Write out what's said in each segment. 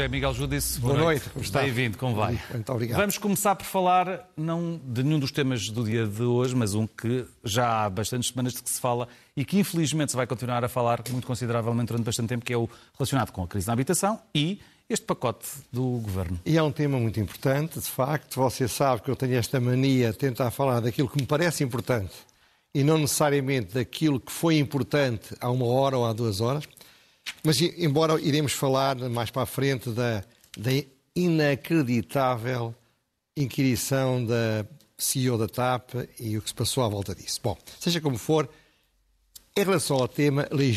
José Miguel Judice. Boa, Boa noite. noite. Bem-vindo, como vai? Muito obrigado. Vamos começar por falar, não de nenhum dos temas do dia de hoje, mas um que já há bastantes semanas de que se fala e que infelizmente se vai continuar a falar muito consideravelmente durante bastante tempo, que é o relacionado com a crise na habitação e este pacote do Governo. E é um tema muito importante, de facto. Você sabe que eu tenho esta mania de tentar falar daquilo que me parece importante e não necessariamente daquilo que foi importante há uma hora ou há duas horas. Mas, embora iremos falar mais para a frente da, da inacreditável inquirição da CEO da TAP e o que se passou à volta disso. Bom, seja como for, em relação ao tema, les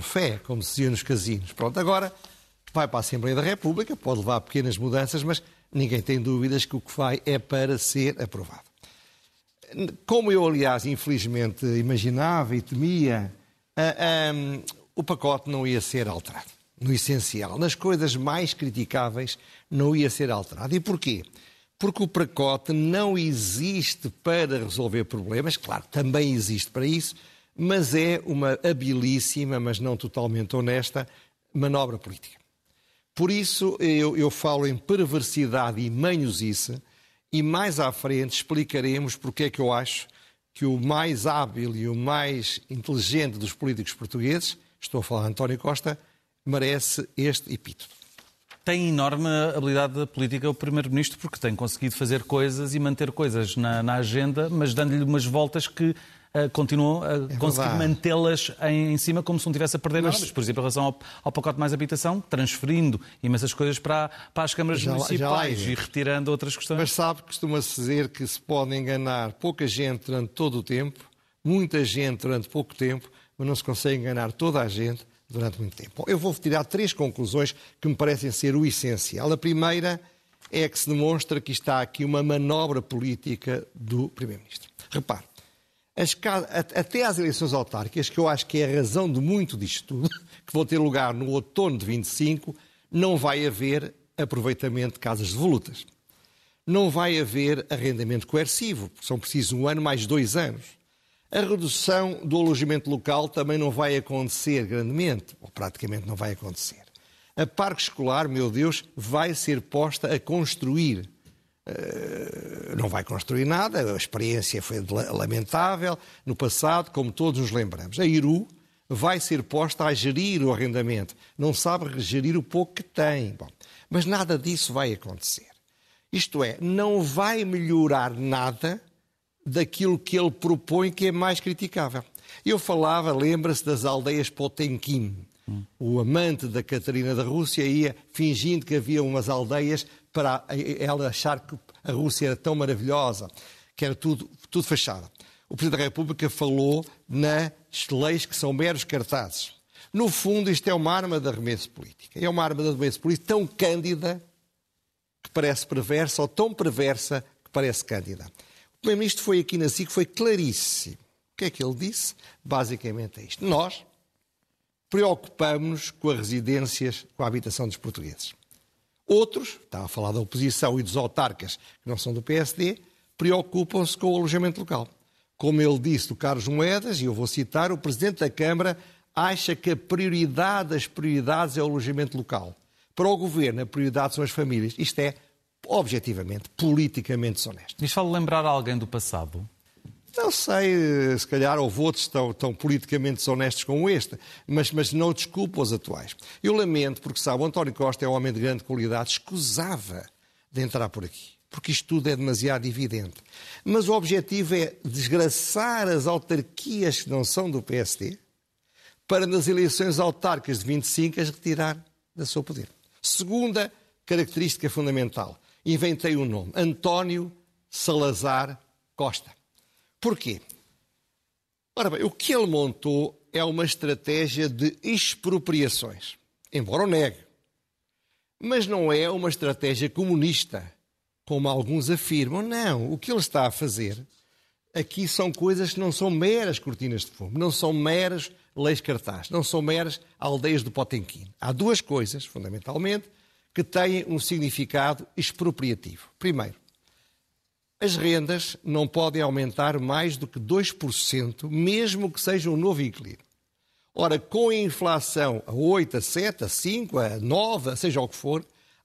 faits, como se dizia nos casinos. Pronto, agora vai para a Assembleia da República, pode levar pequenas mudanças, mas ninguém tem dúvidas que o que vai é para ser aprovado. Como eu, aliás, infelizmente imaginava e temia, o pacote não ia ser alterado. No essencial, nas coisas mais criticáveis, não ia ser alterado. E porquê? Porque o pacote não existe para resolver problemas, claro, também existe para isso, mas é uma habilíssima, mas não totalmente honesta, manobra política. Por isso eu, eu falo em perversidade e manhosice, e mais à frente explicaremos porque é que eu acho que o mais hábil e o mais inteligente dos políticos portugueses estou a falar de António Costa, merece este epíteto. Tem enorme habilidade política o Primeiro-Ministro porque tem conseguido fazer coisas e manter coisas na, na agenda, mas dando-lhe umas voltas que uh, continuam a é conseguir mantê-las em, em, cima como se não tivesse a perder não, Por exemplo, em relação ao, ao, pacote mais habitação, transferindo imensas coisas para, para as câmaras já, municipais já e retirando outras questões. Mas sabe, costuma-se dizer que se pode enganar pouca gente durante todo o tempo, muita gente durante pouco tempo, mas não se consegue enganar toda a gente durante muito tempo. Bom, eu vou tirar três conclusões que me parecem ser o essencial. A primeira é que se demonstra que está aqui uma manobra política do Primeiro-Ministro. Repare, as, até às eleições autárquicas, que eu acho que é a razão de muito disto tudo, que vão ter lugar no outono de 25, não vai haver aproveitamento de casas devolutas. Não vai haver arrendamento coercivo, porque são precisos um ano mais dois anos. A redução do alojamento local também não vai acontecer grandemente, ou praticamente não vai acontecer. A parque escolar, meu Deus, vai ser posta a construir. Uh, não vai construir nada, a experiência foi lamentável no passado, como todos nos lembramos. A Iru vai ser posta a gerir o arrendamento. Não sabe gerir o pouco que tem. Bom, mas nada disso vai acontecer. Isto é, não vai melhorar nada daquilo que ele propõe que é mais criticável. Eu falava, lembra-se das aldeias Potemkin. O amante da Catarina da Rússia ia fingindo que havia umas aldeias para ela achar que a Rússia era tão maravilhosa, que era tudo, tudo fechado. O Presidente da República falou nas leis que são meros cartazes. No fundo, isto é uma arma de arremesso política. É uma arma de arremesso político tão cândida que parece perversa, ou tão perversa que parece cândida. Primeiro-Ministro foi aqui na SIC, foi claríssimo. O que é que ele disse? Basicamente é isto. Nós preocupamos-nos com as residências, com a habitação dos portugueses. Outros, estava a falar da oposição e dos autarcas que não são do PSD, preocupam-se com o alojamento local. Como ele disse do Carlos Moedas, e eu vou citar, o Presidente da Câmara acha que a prioridade das prioridades é o alojamento local. Para o Governo, a prioridade são as famílias. Isto é objetivamente, politicamente desonesto. Isto fala lembrar alguém do passado? Não sei, se calhar houve outros tão, tão politicamente desonestos como este, mas, mas não desculpo os atuais. Eu lamento, porque sabe, o António Costa é um homem de grande qualidade, escusava de entrar por aqui, porque isto tudo é demasiado evidente. Mas o objetivo é desgraçar as autarquias que não são do PSD, para nas eleições autárquicas de 25 as retirar do seu poder. Segunda característica fundamental, inventei um nome: António Salazar Costa. Porquê? Ora bem, o que ele montou é uma estratégia de expropriações, embora o negue. Mas não é uma estratégia comunista, como alguns afirmam. Não. O que ele está a fazer aqui são coisas que não são meras cortinas de fumo, não são meras leis cartaz, não são meras aldeias do Potemkin. Há duas coisas, fundamentalmente, que têm um significado expropriativo. Primeiro, as rendas não podem aumentar mais do que 2%, mesmo que seja um novo inquilino. Ora, com a inflação a 8, a 7, a 5, a 9, seja o que for,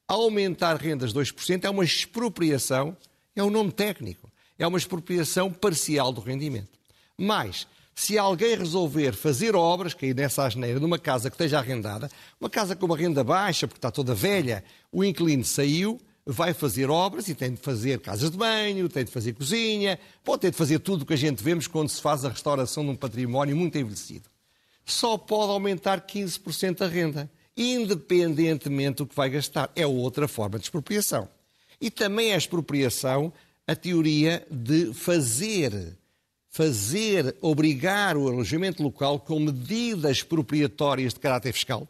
Aumentar rendas 2% é uma expropriação, é o nome técnico, é uma expropriação parcial do rendimento. Mas, se alguém resolver fazer obras, cair nessa asneira, numa casa que esteja arrendada, uma casa com uma renda baixa, porque está toda velha, o inquilino saiu, vai fazer obras e tem de fazer casas de banho, tem de fazer cozinha, pode ter de fazer tudo o que a gente vemos quando se faz a restauração de um património muito envelhecido. Só pode aumentar 15% a renda, independentemente do que vai gastar. É outra forma de expropriação. E também é expropriação a teoria de fazer fazer, obrigar o alojamento local com medidas expropriatórias de caráter fiscal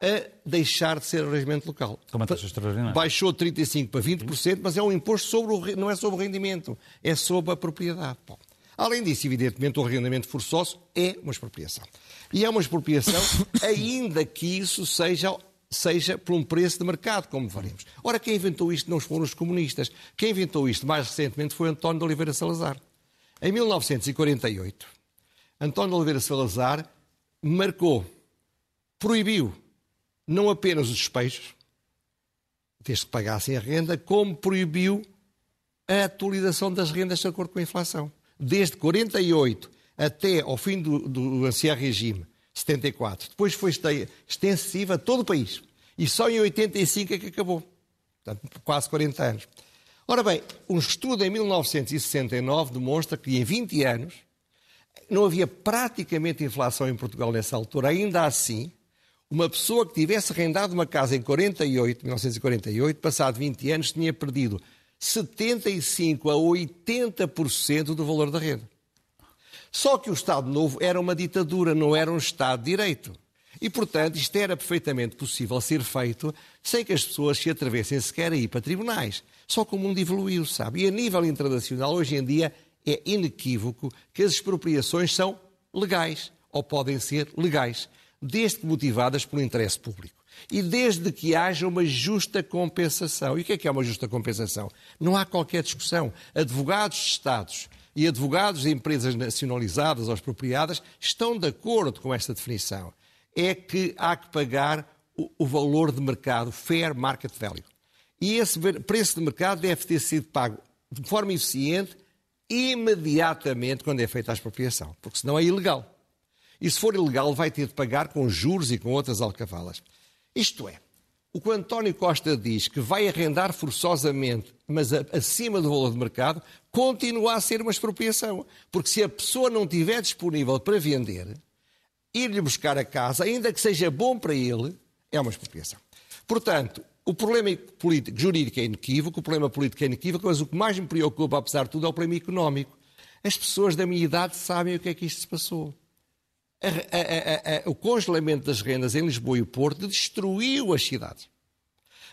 a deixar de ser alojamento local. Com uma taxa extraordinária. Baixou de 35% para 20%, mas é um imposto sobre o, não é sobre o rendimento, é sobre a propriedade. Bom, além disso, evidentemente, o arrendamento forçoso é uma expropriação. E é uma expropriação ainda que isso seja seja por um preço de mercado, como veremos. Ora, quem inventou isto não foram os comunistas. Quem inventou isto mais recentemente foi António de Oliveira Salazar. Em 1948, António Oliveira Salazar marcou, proibiu não apenas os despejos, desde que pagassem a renda, como proibiu a atualização das rendas de acordo com a inflação. Desde 48 até ao fim do, do ancião regime, 74. Depois foi extensiva a todo o país. E só em 85 é que acabou. Portanto, quase 40 anos. Ora bem, um estudo em 1969 demonstra que em 20 anos não havia praticamente inflação em Portugal nessa altura. Ainda assim, uma pessoa que tivesse arrendado uma casa em 48, 1948, passado 20 anos, tinha perdido 75 a 80% do valor da renda. Só que o Estado Novo era uma ditadura, não era um Estado de Direito. E, portanto, isto era perfeitamente possível ser feito sem que as pessoas se atravessem sequer a ir para tribunais. Só que o mundo evoluiu, sabe? E a nível internacional, hoje em dia, é inequívoco que as expropriações são legais, ou podem ser legais, desde que motivadas pelo interesse público. E desde que haja uma justa compensação. E o que é que é uma justa compensação? Não há qualquer discussão. Advogados de Estados e advogados de empresas nacionalizadas ou expropriadas estão de acordo com esta definição. É que há que pagar o, o valor de mercado, fair market value. E esse preço de mercado deve ter sido pago de forma eficiente imediatamente quando é feita a expropriação, porque senão é ilegal. E se for ilegal, vai ter de pagar com juros e com outras alcavalas. Isto é, o que António Costa diz que vai arrendar forçosamente, mas acima do valor de mercado, continua a ser uma expropriação. Porque se a pessoa não estiver disponível para vender, ir-lhe buscar a casa, ainda que seja bom para ele, é uma expropriação. Portanto, o problema político, jurídico é inequívoco, o problema político é inequívoco, mas o que mais me preocupa, apesar de tudo, é o problema económico. As pessoas da minha idade sabem o que é que isto se passou. A, a, a, o congelamento das rendas em Lisboa e o Porto destruiu as cidades.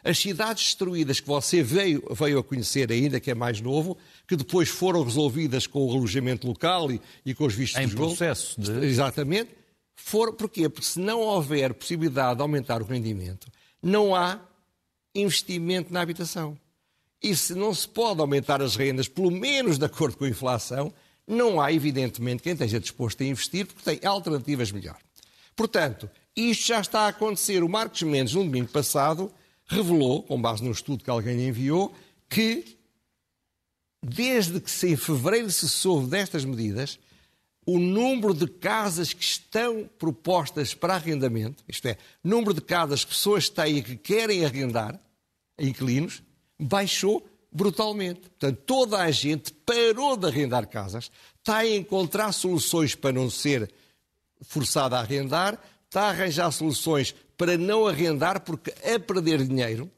As cidades destruídas que você veio, veio a conhecer ainda, que é mais novo, que depois foram resolvidas com o alojamento local e, e com os vistos em de processo de... Exatamente. Foram, porquê? Porque se não houver possibilidade de aumentar o rendimento, não há investimento na habitação. E se não se pode aumentar as rendas, pelo menos de acordo com a inflação, não há, evidentemente, quem esteja disposto a investir, porque tem alternativas melhor. Portanto, isto já está a acontecer. O Marcos Mendes, no domingo passado, revelou, com base no estudo que alguém enviou, que desde que se em fevereiro se soube destas medidas, o número de casas que estão propostas para arrendamento, isto é, número de casas que pessoas têm que querem arrendar inquilinos, baixou brutalmente. Portanto, toda a gente parou de arrendar casas, está a encontrar soluções para não ser forçada a arrendar, está a arranjar soluções para não arrendar porque a perder dinheiro.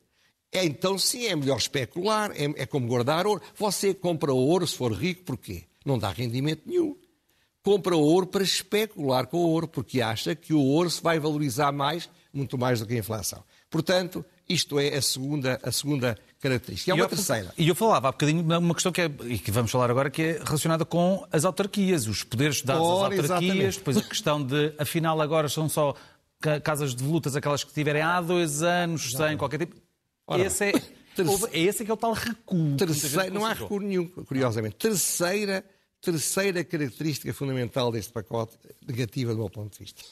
Então, sim, é melhor especular, é, é como guardar ouro. Você compra ouro se for rico, porquê? Não dá rendimento nenhum compra ouro para especular com o ouro, porque acha que o ouro se vai valorizar mais, muito mais do que a inflação. Portanto, isto é a segunda, a segunda característica. E há uma eu, terceira. E eu falava há bocadinho uma questão que é, e que vamos falar agora, que é relacionada com as autarquias, os poderes dados Ora, às autarquias, exatamente. depois a questão de, afinal, agora são só casas de volutas, aquelas que tiverem há dois anos, sem qualquer tipo. Ora, esse é, é esse é que é o tal recuo. Terceira, não há recuo nenhum, curiosamente. Terceira terceira característica fundamental deste pacote, negativa do meu ponto de vista.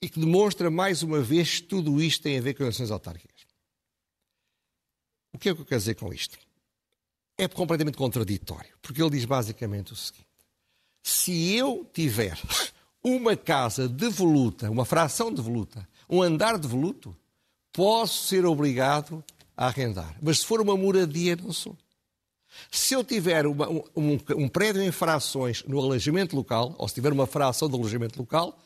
e que demonstra mais uma vez que tudo isto tem a ver com eleições autárquicas. O que é que eu quero dizer com isto? É completamente contraditório, porque ele diz basicamente o seguinte: se eu tiver uma casa devoluta, uma fração devoluta, um andar devoluto, posso ser obrigado a arrendar. Mas se for uma moradia, não sou. Se eu tiver uma, um, um, prédio em frações no alojamento local, ou se tiver uma fração de alojamento local,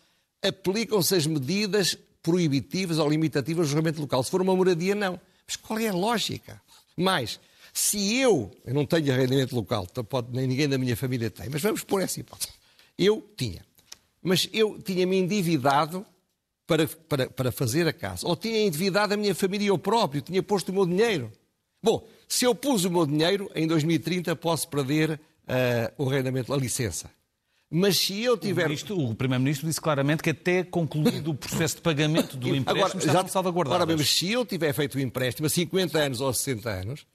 aplicam-se as medidas proibitivas ou limitativas do alojamento local. Se for uma moradia, não. Mas qual é a lógica? Mais, se eu, eu não tenho arrendamento local, então pode, nem ninguém da minha família tem, mas vamos pôr essa hipótese. Eu tinha. Mas eu tinha-me endividado para, para, para fazer a casa. Ou tinha endividado a minha família e eu próprio, tinha posto o meu dinheiro. Bom, se eu pus o meu dinheiro, em 2030 posso perder uh, o arrendamento, a licença. Mas se eu tiver. O, o Primeiro-Ministro disse claramente que até concluído o processo de pagamento do empréstimo agora, já salvaguardado. Agora, mas se eu tiver feito o empréstimo a 50 anos ou 60 anos,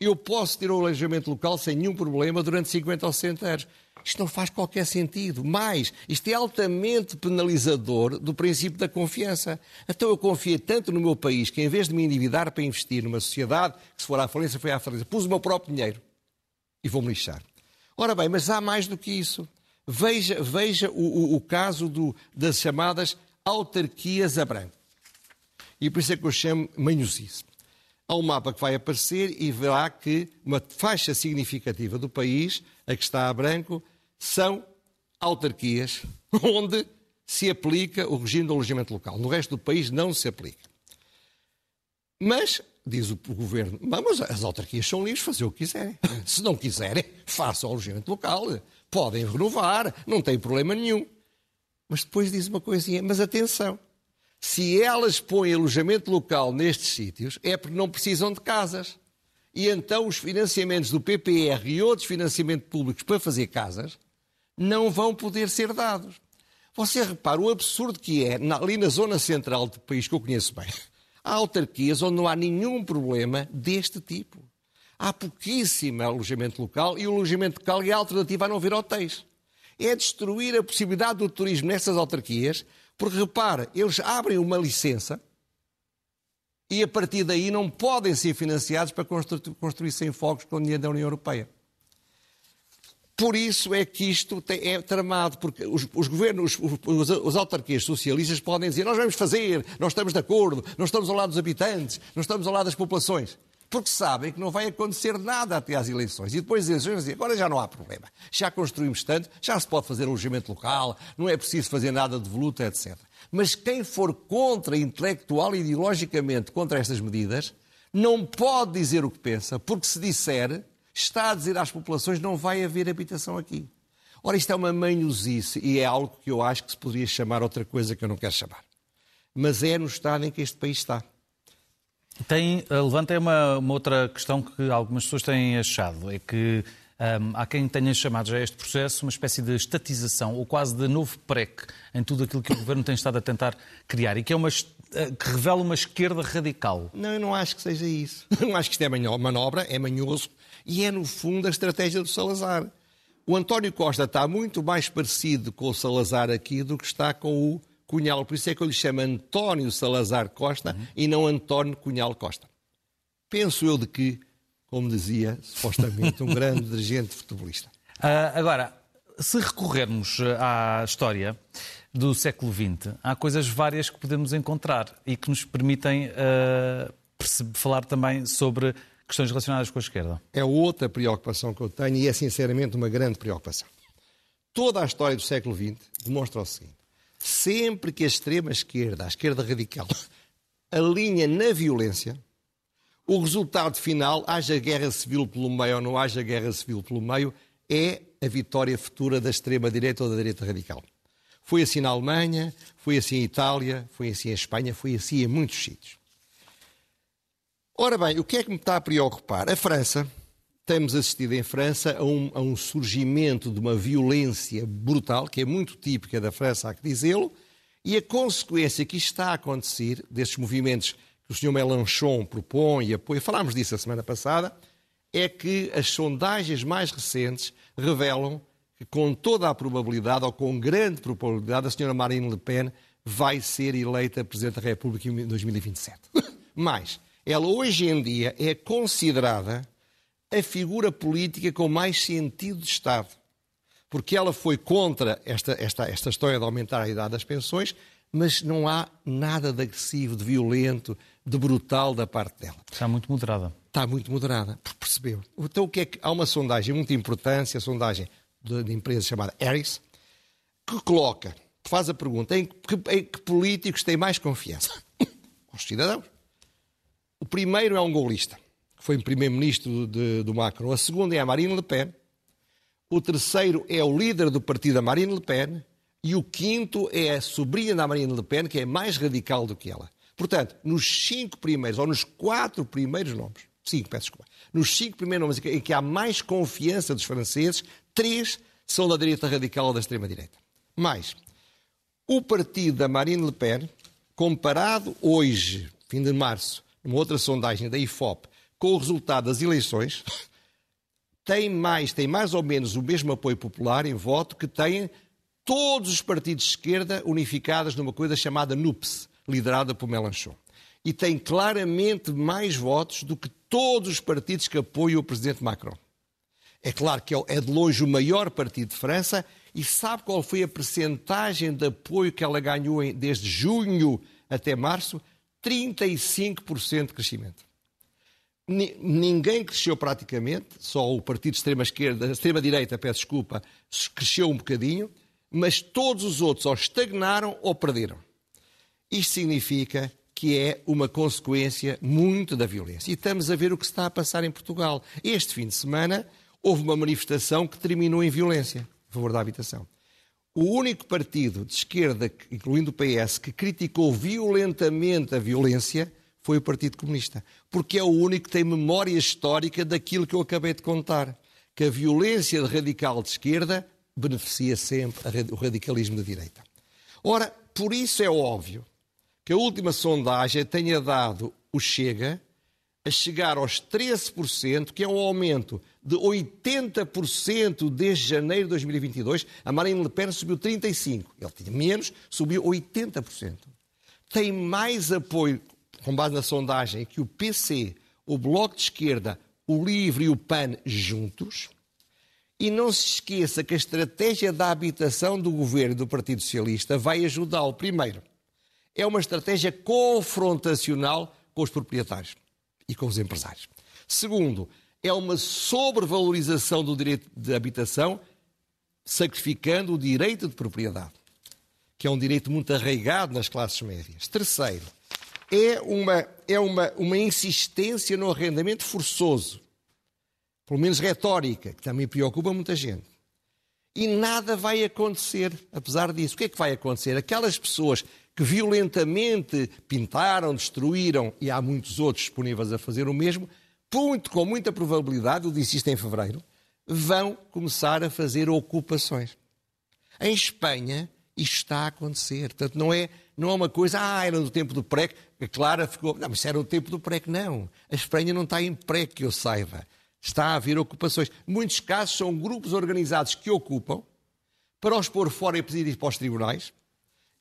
eu posso ter o alojamento local sem nenhum problema durante 50 ou 60 anos. Isto não faz qualquer sentido. Mais, isto é altamente penalizador do princípio da confiança. Então eu confiei tanto no meu país que, em vez de me endividar para investir numa sociedade que, se for à falência, foi à falência, pus o meu próprio dinheiro e vou-me lixar. Ora bem, mas há mais do que isso. Veja, veja o, o, o caso do, das chamadas autarquias a branco. E por isso é que eu chamo manhosice. Há um mapa que vai aparecer e verá que uma faixa significativa do país, a que está a branco, são autarquias onde se aplica o regime do alojamento local. No resto do país não se aplica. Mas, diz o governo, mas as autarquias são livres de fazer o que quiserem. Se não quiserem, façam o alojamento local. Podem renovar, não tem problema nenhum. Mas depois diz uma coisinha, mas atenção, se elas põem alojamento local nestes sítios, é porque não precisam de casas. E então os financiamentos do PPR e outros financiamentos públicos para fazer casas não vão poder ser dados. Você repara o absurdo que é, ali na zona central do país, que eu conheço bem, há autarquias onde não há nenhum problema deste tipo. Há pouquíssimo alojamento local e o alojamento local é a alternativa a não ver hotéis. É destruir a possibilidade do turismo nessas autarquias, porque repara, eles abrem uma licença e a partir daí não podem ser financiados para construir sem fogos com dinheiro da União Europeia. Por isso é que isto é tramado, porque os, os governos, os, os, autarquias socialistas podem dizer nós vamos fazer, nós estamos de acordo, nós estamos ao lado dos habitantes, nós estamos ao lado das populações. Porque sabem que não vai acontecer nada até às eleições. E depois eles dizem, agora já não há problema. Já construímos tanto, já se pode fazer alojamento local, não é preciso fazer nada de voluta, etc. Mas quem for contra, intelectual e ideologicamente, contra estas medidas, não pode dizer o que pensa, porque se disser, está a dizer às populações não vai haver habitação aqui. Ora, isto é uma manhosice e é algo que eu acho que se poderia chamar outra coisa que eu não quero chamar. Mas é no estado em que este país está. Tem, eh, levanta uma, uma outra questão que algumas pessoas têm achado, é que um, há quem tenha chamado já este processo uma espécie de estatização ou quase de novo PREC em tudo aquilo que o Governo tem estado a tentar criar e que, é uma, eh, que revela uma esquerda radical. Não, eu não acho que seja isso. Não acho que isto é manobra, é manhoso e é, no fundo, a estratégia do Salazar. O António Costa está muito mais parecido com o Salazar aqui do que está com o Cunhal. Por isso é que eu lhe chamo António Salazar Costa uhum. e não António Cunhal Costa. Penso eu de que, como dizia supostamente um grande dirigente futebolista. Uh, agora, se recorrermos à história do século XX, há coisas várias que podemos encontrar e que nos permitem uh, falar também sobre questões relacionadas com a esquerda. É outra preocupação que eu tenho e é sinceramente uma grande preocupação. Toda a história do século XX demonstra o seguinte: sempre que a extrema-esquerda, a esquerda radical, alinha na violência, o resultado final, haja guerra civil pelo meio ou não haja guerra civil pelo meio, é a vitória futura da extrema-direita ou da direita radical. Foi assim na Alemanha, foi assim em Itália, foi assim em Espanha, foi assim em muitos sítios. Ora bem, o que é que me está a preocupar? A França, temos assistido em França a um, a um surgimento de uma violência brutal, que é muito típica da França, há que dizê-lo, e a consequência que está a acontecer, desses movimentos que o Sr. Mélenchon propõe e apoia, falámos disso a semana passada, é que as sondagens mais recentes revelam que, com toda a probabilidade, ou com grande probabilidade, a Sra. Marine Le Pen vai ser eleita Presidente da República em 2027. Mas ela hoje em dia é considerada a figura política com mais sentido de Estado. Porque ela foi contra esta, esta, esta história de aumentar a idade das pensões, mas não há nada de agressivo, de violento, de brutal da parte dela. Está muito moderada. Está muito moderada, percebeu. Então o que é que há uma sondagem muito importante, a sondagem de, de empresa chamada Harris, que coloca, faz a pergunta em que, em que políticos têm mais confiança? Os cidadãos. O primeiro é um golista, que foi primeiro-ministro do Macron. A segunda é a Marine Le Pen. O terceiro é o líder do partido, da Marine Le Pen. E o quinto é a sobrinha da Marine Le Pen, que é mais radical do que ela. Portanto, nos cinco primeiros, ou nos quatro primeiros nomes, cinco, peço desculpa, nos cinco primeiros nomes em que há mais confiança dos franceses, três são da direita radical ou da extrema-direita. Mais, o partido da Marine Le Pen, comparado hoje, fim de março, numa outra sondagem da IFOP, com o resultado das eleições, tem mais, tem mais ou menos o mesmo apoio popular em voto que têm todos os partidos de esquerda unificados numa coisa chamada NUPS, liderada por Mélenchon. E tem claramente mais votos do que todos os partidos que apoiam o presidente Macron. É claro que é, é de longe o maior partido de França e sabe qual foi a percentagem de apoio que ela ganhou desde junho até março? 35% de crescimento. Ninguém cresceu praticamente, só o partido de extrema esquerda, extrema direita, peço desculpa, cresceu um bocadinho, mas todos os outros ou estagnaram ou perderam. Isto significa que é uma consequência muito da violência. E estamos a ver o que está a passar em Portugal. Este fim de semana houve uma manifestação que terminou em violência a favor da habitação. O único partido de esquerda, incluindo o PS, que criticou violentamente a violência foi o Partido Comunista. Porque é o único que tem memória histórica daquilo que eu acabei de contar. Que a violência radical de esquerda beneficia sempre o radicalismo da direita. Ora, por isso é óbvio que a última sondagem tenha dado o Chega a chegar aos 13%, que é um aumento de 80% desde janeiro de 2022. A Marine Le Pen subiu 35%. Ele tinha menos, subiu 80%. Tem mais apoio, com base na sondagem, que o PC, o Bloco de Esquerda, o LIVRE e o PAN juntos. E não se esqueça que a estratégia da habitação do governo do Partido Socialista vai ajudá-lo. Primeiro, é uma estratégia confrontacional com os proprietários e com os empresários. Segundo, é uma sobrevalorização do direito de habitação, sacrificando o direito de propriedade, que é um direito muito arraigado nas classes médias. Terceiro, é uma, é uma, uma insistência no arrendamento forçoso, pelo menos retórica, que também preocupa muita gente. E nada vai acontecer, apesar disso. O que é que vai acontecer? Aquelas pessoas que violentamente pintaram, destruíram, e há muitos outros disponíveis a fazer o mesmo, com muita probabilidade, eu disse isto em fevereiro, vão começar a fazer ocupações. Em Espanha, isto está a acontecer. Portanto, não é, não é uma coisa, ah, era no tempo do PREC, a Clara ficou. Não, mas era no tempo do PREC. Não. A Espanha não está em PREC, que eu saiba. Está a haver ocupações. Muitos casos são grupos organizados que ocupam para os pôr fora e pedir para os tribunais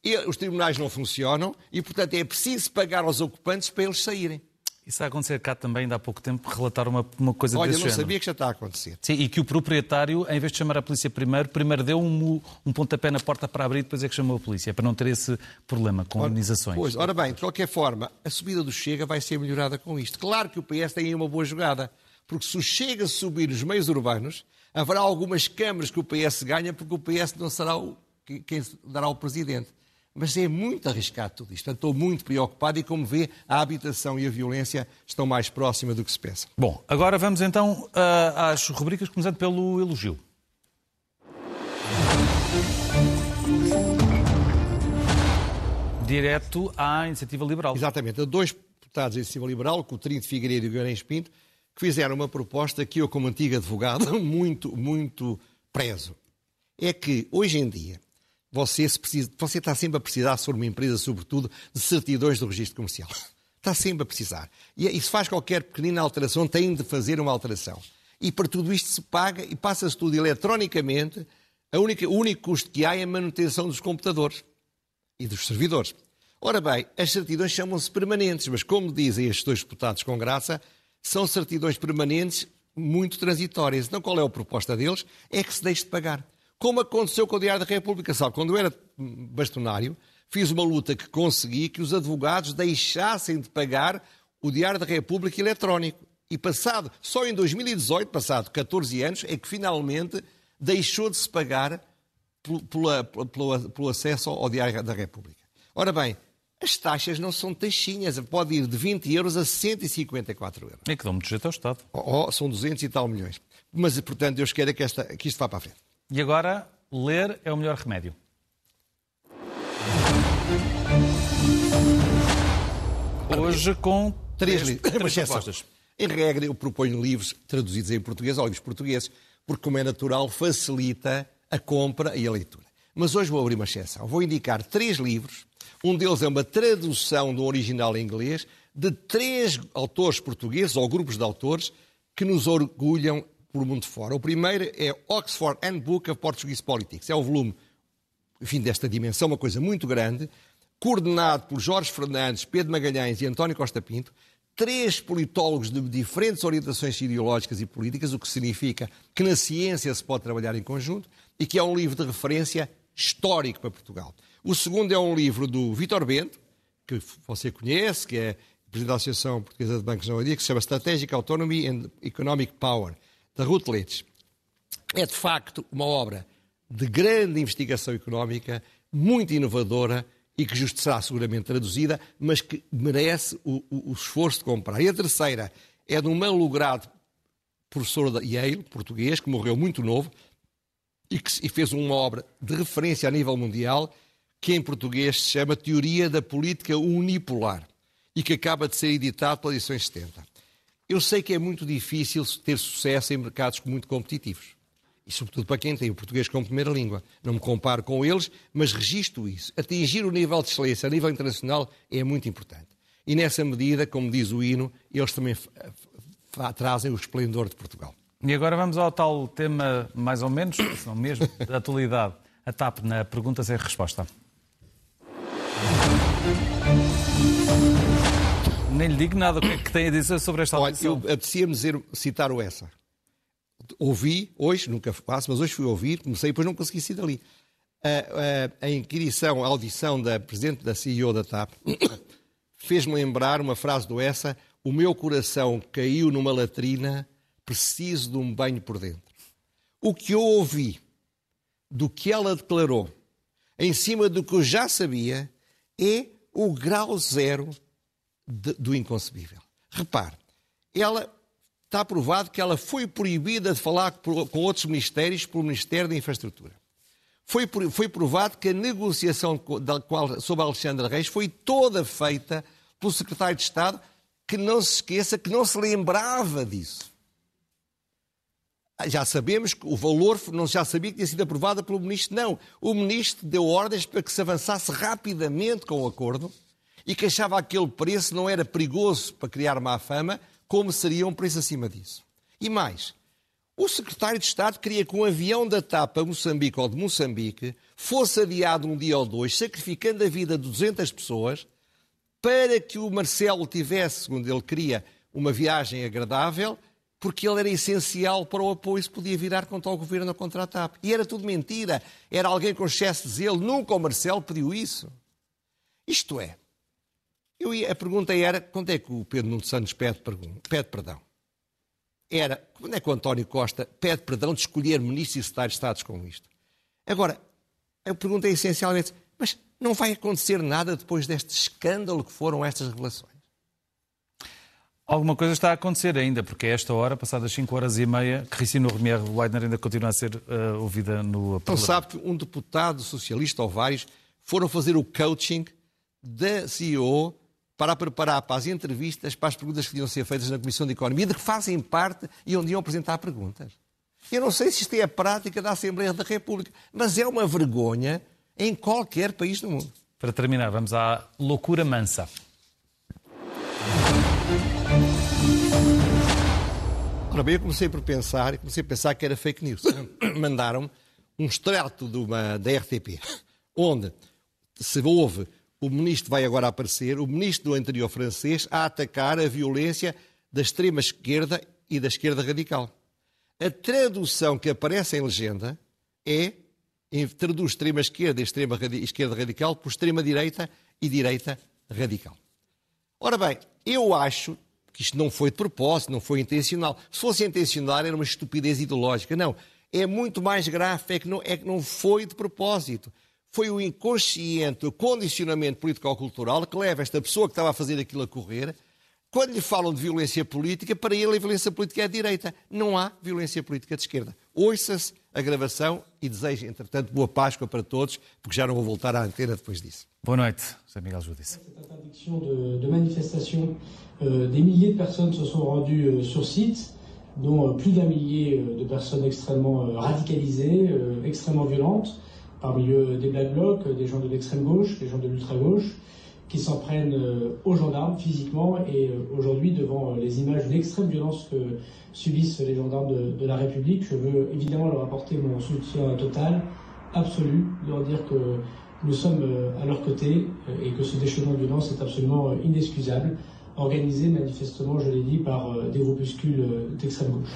e os tribunais não funcionam e, portanto, é preciso pagar aos ocupantes para eles saírem. Isso a acontecer cá também, ainda há pouco tempo, relataram uma, uma coisa Olha, desse eu não género. sabia que já está a acontecer. Sim, e que o proprietário, em vez de chamar a polícia primeiro, primeiro deu um, um pontapé na porta para abrir e depois é que chamou a polícia, para não ter esse problema com indenizações. Pois, ora bem, de qualquer forma, a subida do Chega vai ser melhorada com isto. Claro que o PS tem aí uma boa jogada, porque se o Chega subir os meios urbanos, haverá algumas câmaras que o PS ganha, porque o PS não será o, quem dará o presidente. Mas é muito arriscado tudo isto. Portanto, estou muito preocupado e, como vê, a habitação e a violência estão mais próximas do que se pensa. Bom, agora vamos então às rubricas, começando pelo elogio. Direto à Iniciativa Liberal. Exatamente. Há dois deputados da Iniciativa Liberal, Coutinho de Figueiredo e Guimarães Pinto, que fizeram uma proposta que eu, como antigo advogado, muito, muito prezo. É que, hoje em dia, você, precisa, você está sempre a precisar, se for uma empresa, sobretudo, de certidões do registro comercial. Está sempre a precisar. E, e se faz qualquer pequenina alteração, tem de fazer uma alteração. E para tudo isto se paga e passa-se tudo eletronicamente. A única, o único custo que há é a manutenção dos computadores. e dos servidores. Ora bem, as certidões chamam-se permanentes, mas como dizem estes dois deputados com graça, são certidões permanentes muito transitórias. Então qual é a proposta deles? É que se deixe de pagar. Como aconteceu com o Diário da República, sabe? Quando eu era bastonário, fiz uma luta que consegui que os advogados deixassem de pagar o Diário da República eletrónico. E passado, só em 2018, passado 14 anos, é que finalmente deixou de se pagar pelo, acesso ao Diário da República. Ora bem, as taxas não são taxinhas, pode ir de 20 euros a 154 euros. É que dão muito jeito ao Estado. Oh, oh, são 200 e tal milhões. Mas, portanto, Deus queira que, esta, que isto vá para a frente. E agora, ler é o melhor remédio. Hoje com três, três, três propostas. Em regra, eu proponho livros traduzidos em português ou livros portugueses, porque, como é natural, facilita a compra e a leitura. Mas hoje vou abrir uma exceção. Vou indicar três livros. Um deles é uma tradução do original em inglês de três autores portugueses ou grupos de autores que nos orgulham por mundo fora. O primeiro é Oxford Handbook of Portuguese Politics. É o volume, enfim, desta dimensão, uma coisa muito grande, coordenado por Jorge Fernandes, Pedro Magalhães e António Costa Pinto, três politólogos de diferentes orientações ideológicas e políticas, o que significa que na ciência se pode trabalhar em conjunto e que é um livro de referência histórico para Portugal. O segundo é um livro do Vítor Bento, que você conhece, que é presidente da Associação Portuguesa de Bancos na OED, que se chama Strategic Autonomy and Economic Power, da Leitch. É, de facto, uma obra de grande investigação económica, muito inovadora e que será seguramente traduzida, mas que merece o, o, o esforço de comprar. E a terceira é de um malogrado professor da Yale, português, que morreu muito novo e que e fez uma obra de referência a nível mundial, que em português se chama Teoria da Política Unipolar e que acaba de ser editado pela edição 70. Eu sei que é muito difícil ter sucesso em mercados muito competitivos e sobretudo para quem tem o português como primeira língua. Não me comparo com eles, mas registro isso. Atingir o nível de excelência a nível internacional é muito importante. E nessa medida, como diz o hino, eles também trazem o esplendor de Portugal. E agora vamos ao tal tema, mais ou menos, se não mesmo, da atualidade. A TAP na pergunta sem resposta. Nem lhe digo nada. O que é que tem a dizer sobre esta audição? Olha, eu apetecia-me citar o essa ouvi hoje, nunca faço, mas hoje fui ouvir, comecei e depois não consegui sair dali. A, a, a inquirição, a audição da presidente da CEO da TAP fez-me lembrar uma frase do essa: O meu coração caiu numa latrina, preciso de um banho por dentro. O que eu ouvi do que ela declarou, em cima do que eu já sabia, é o grau zero de, do inconcebível. Repare, ela está provado que ela foi proibida de falar com outros ministérios pelo Ministério da Infraestrutura. Foi, foi provado que a negociação da qual, sobre Alexandre Reis foi toda feita pelo secretário de Estado, que não se esqueça que não se lembrava disso. Já sabemos que o valor não já sabia que tinha sido aprovado pelo ministro. Não. O ministro deu ordens para que se avançasse rapidamente com o acordo e que achava que aquele preço não era perigoso para criar má fama, como seria um preço acima disso. E mais, o secretário de Estado queria que um avião da TAP a Moçambique ou de Moçambique fosse adiado um dia ou dois, sacrificando a vida de 200 pessoas, para que o Marcelo tivesse, segundo ele queria, uma viagem agradável, porque ele era essencial para o apoio se podia virar contra o governo ou contra a TAP. E era tudo mentira. Era alguém com excesso de zelo. Nunca o Marcelo pediu isso. Isto é, eu ia, a pergunta era quando é que o Pedro Nuno Santos pede, pede perdão? Era quando é que o António Costa pede perdão de escolher ministros e secretários de Estado com isto? Agora, a pergunta é essencialmente, mas não vai acontecer nada depois deste escândalo que foram estas revelações? Alguma coisa está a acontecer ainda, porque a esta hora, passadas 5 horas e meia, Cristina Romier Weidner ainda continua a ser uh, ouvida no Parlamento. Então sabe que um deputado socialista ou vários foram fazer o coaching da CEO para preparar para as entrevistas, para as perguntas que iam ser feitas na Comissão de Economia, de que fazem parte e onde iam apresentar perguntas. Eu não sei se isto é a prática da Assembleia da República, mas é uma vergonha em qualquer país do mundo. Para terminar, vamos à loucura mansa. Ora bem, eu comecei por pensar, comecei a pensar que era fake news. Mandaram um extrato de uma, da RTP, onde se houve, o ministro vai agora aparecer, o ministro do anterior francês, a atacar a violência da extrema esquerda e da esquerda radical. A tradução que aparece em legenda é traduz extrema esquerda e extrema esquerda radical por extrema direita e direita radical. Ora bem, eu acho que isto não foi de propósito, não foi intencional. Se fosse intencional, era uma estupidez ideológica. Não. É muito mais grave, é que não, é que não foi de propósito. Foi o inconsciente, o condicionamento político-cultural que leva esta pessoa que estava a fazer aquilo a correr. Quando lhe falam de violência política, para ele a violência política é a direita. Não há violência política de esquerda. Ouça-se a gravação e desejo, entretanto, boa Páscoa para todos, porque já não vou voltar à antena depois disso. Boa noite, José Miguel Judice. interdiction de, de manifestation, euh, des milliers de personnes se sont rendues euh, sur site, dont euh, plus d'un millier euh, de personnes extrêmement euh, radicalisées, extrêmement violentes, parmi eux des Black Blocs, des gens de l'extrême gauche, des gens de l'ultra-gauche, qui s'en prennent aux gendarmes physiquement et aujourd'hui devant les images d'extrême violence que subissent les gendarmes de, de, la République, je veux évidemment leur apporter mon soutien total, absolu, leur dire que nous sommes à leur côté et que ce déchaînement de violence est absolument inexcusable, organisé manifestement, je l'ai dit, par des groupuscules d'extrême gauche.